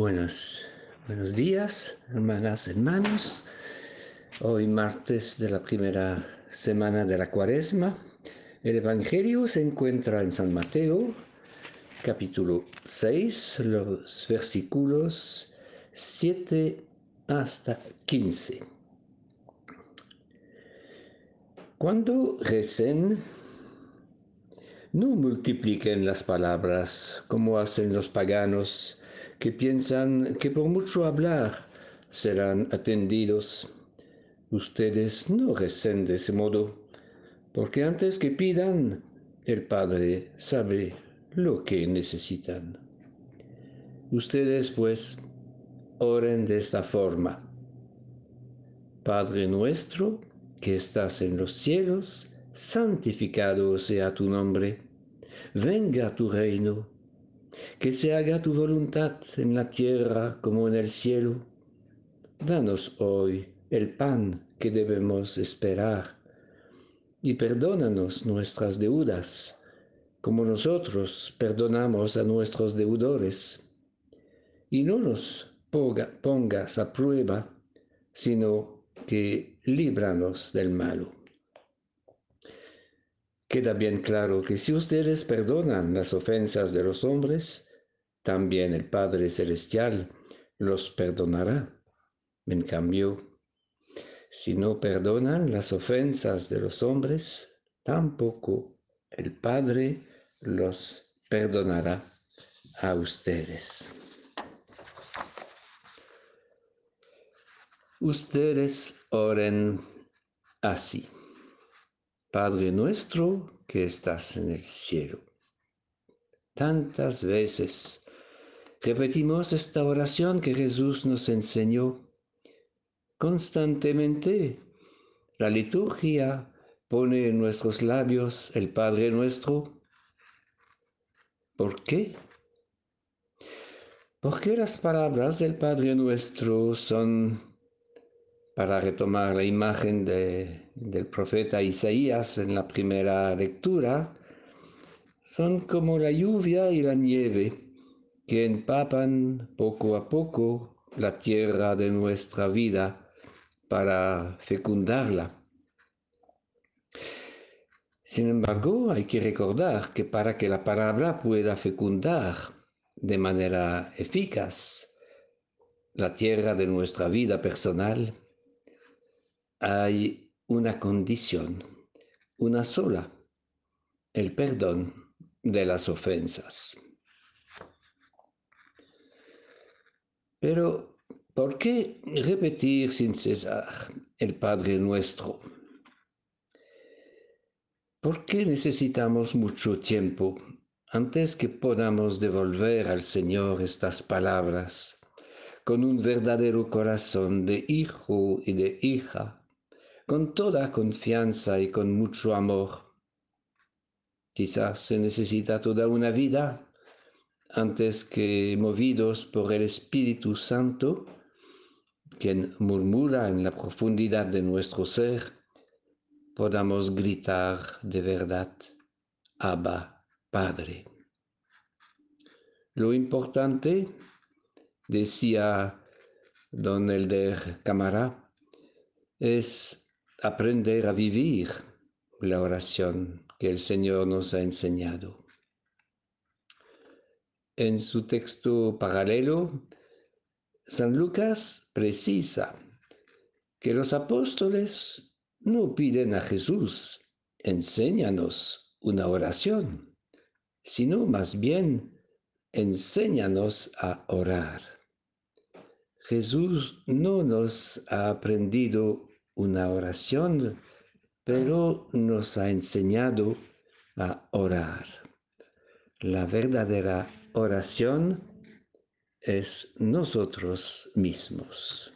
Buenos, buenos días, hermanas, hermanos. Hoy martes de la primera semana de la cuaresma. El Evangelio se encuentra en San Mateo, capítulo 6, los versículos 7 hasta 15. Cuando recen, no multipliquen las palabras como hacen los paganos que piensan que por mucho hablar serán atendidos. Ustedes no recen de ese modo, porque antes que pidan, el Padre sabe lo que necesitan. Ustedes pues oren de esta forma. Padre nuestro, que estás en los cielos, santificado sea tu nombre. Venga tu reino que se haga tu voluntad en la tierra como en el cielo. Danos hoy el pan que debemos esperar y perdónanos nuestras deudas, como nosotros perdonamos a nuestros deudores. Y no nos pongas a prueba, sino que líbranos del malo. Queda bien claro que si ustedes perdonan las ofensas de los hombres, también el Padre Celestial los perdonará. En cambio, si no perdonan las ofensas de los hombres, tampoco el Padre los perdonará a ustedes. Ustedes oren así. Padre nuestro que estás en el cielo. Tantas veces repetimos esta oración que Jesús nos enseñó constantemente. La liturgia pone en nuestros labios el Padre nuestro. ¿Por qué? Porque las palabras del Padre nuestro son para retomar la imagen del profeta Isaías en la primera lectura, son como la lluvia y la nieve que empapan poco a poco la tierra de nuestra vida para fecundarla. Sin embargo, hay que recordar que para que la palabra pueda fecundar de manera eficaz la tierra de nuestra vida personal, hay una condición, una sola, el perdón de las ofensas. Pero, ¿por qué repetir sin cesar el Padre nuestro? ¿Por qué necesitamos mucho tiempo antes que podamos devolver al Señor estas palabras con un verdadero corazón de hijo y de hija? Con toda confianza y con mucho amor. Quizás se necesita toda una vida antes que movidos por el Espíritu Santo, quien murmura en la profundidad de nuestro ser, podamos gritar de verdad, Abba, Padre. Lo importante, decía don Elder Camara, es aprender a vivir la oración que el Señor nos ha enseñado. En su texto paralelo, San Lucas precisa que los apóstoles no piden a Jesús, enséñanos una oración, sino más bien, enséñanos a orar. Jesús no nos ha aprendido una oración, pero nos ha enseñado a orar. La verdadera oración es nosotros mismos.